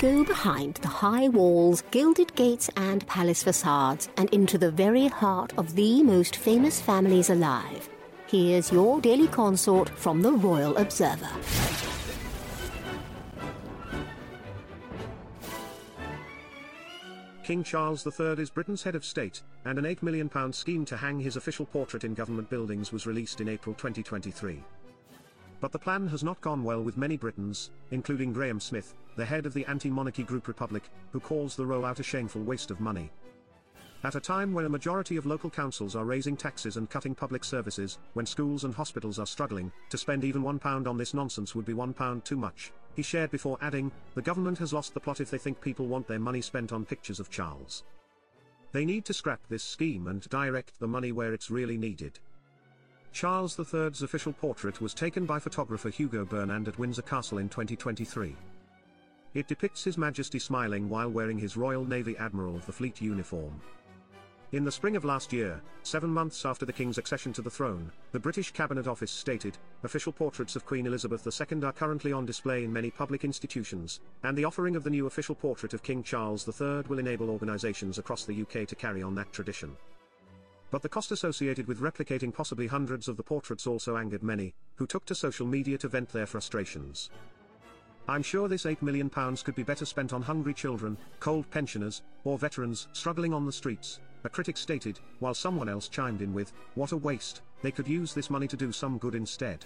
go behind the high walls, gilded gates, and palace facades and into the very heart of the most famous families alive. Here's your daily consort from the Royal Observer. King Charles III is Britain's head of state, and an £8 million scheme to hang his official portrait in government buildings was released in April 2023. But the plan has not gone well with many Britons, including Graham Smith, the head of the anti-monarchy group Republic, who calls the rollout a shameful waste of money. At a time when a majority of local councils are raising taxes and cutting public services, when schools and hospitals are struggling, to spend even one pound on this nonsense would be one pound too much, he shared before adding, the government has lost the plot if they think people want their money spent on pictures of Charles. They need to scrap this scheme and direct the money where it's really needed. Charles III's official portrait was taken by photographer Hugo Burnand at Windsor Castle in 2023. It depicts His Majesty smiling while wearing his Royal Navy Admiral of the Fleet uniform. In the spring of last year, seven months after the King's accession to the throne, the British Cabinet Office stated, official portraits of Queen Elizabeth II are currently on display in many public institutions, and the offering of the new official portrait of King Charles III will enable organisations across the UK to carry on that tradition. But the cost associated with replicating possibly hundreds of the portraits also angered many, who took to social media to vent their frustrations. I'm sure this £8 million could be better spent on hungry children, cold pensioners, or veterans struggling on the streets, a critic stated, while someone else chimed in with, what a waste, they could use this money to do some good instead.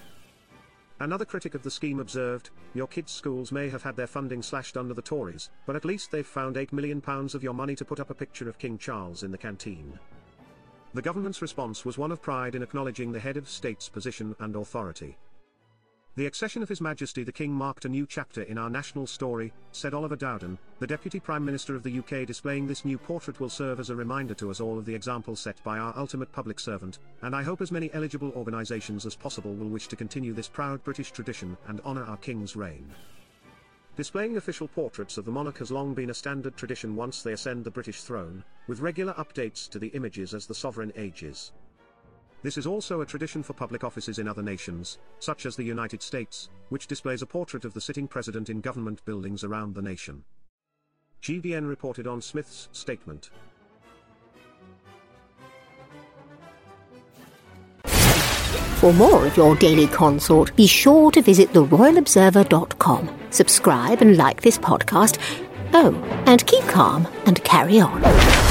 Another critic of the scheme observed, your kids' schools may have had their funding slashed under the Tories, but at least they've found £8 million of your money to put up a picture of King Charles in the canteen. The government's response was one of pride in acknowledging the head of state's position and authority. The accession of His Majesty the King marked a new chapter in our national story, said Oliver Dowden, the Deputy Prime Minister of the UK displaying this new portrait will serve as a reminder to us all of the example set by our ultimate public servant, and I hope as many eligible organisations as possible will wish to continue this proud British tradition and honour our King's reign. Displaying official portraits of the monarch has long been a standard tradition once they ascend the British throne, with regular updates to the images as the sovereign ages. This is also a tradition for public offices in other nations, such as the United States, which displays a portrait of the sitting president in government buildings around the nation. GBN reported on Smith's statement. For more of your daily consort, be sure to visit theroyalobserver.com. Subscribe and like this podcast. Oh, and keep calm and carry on.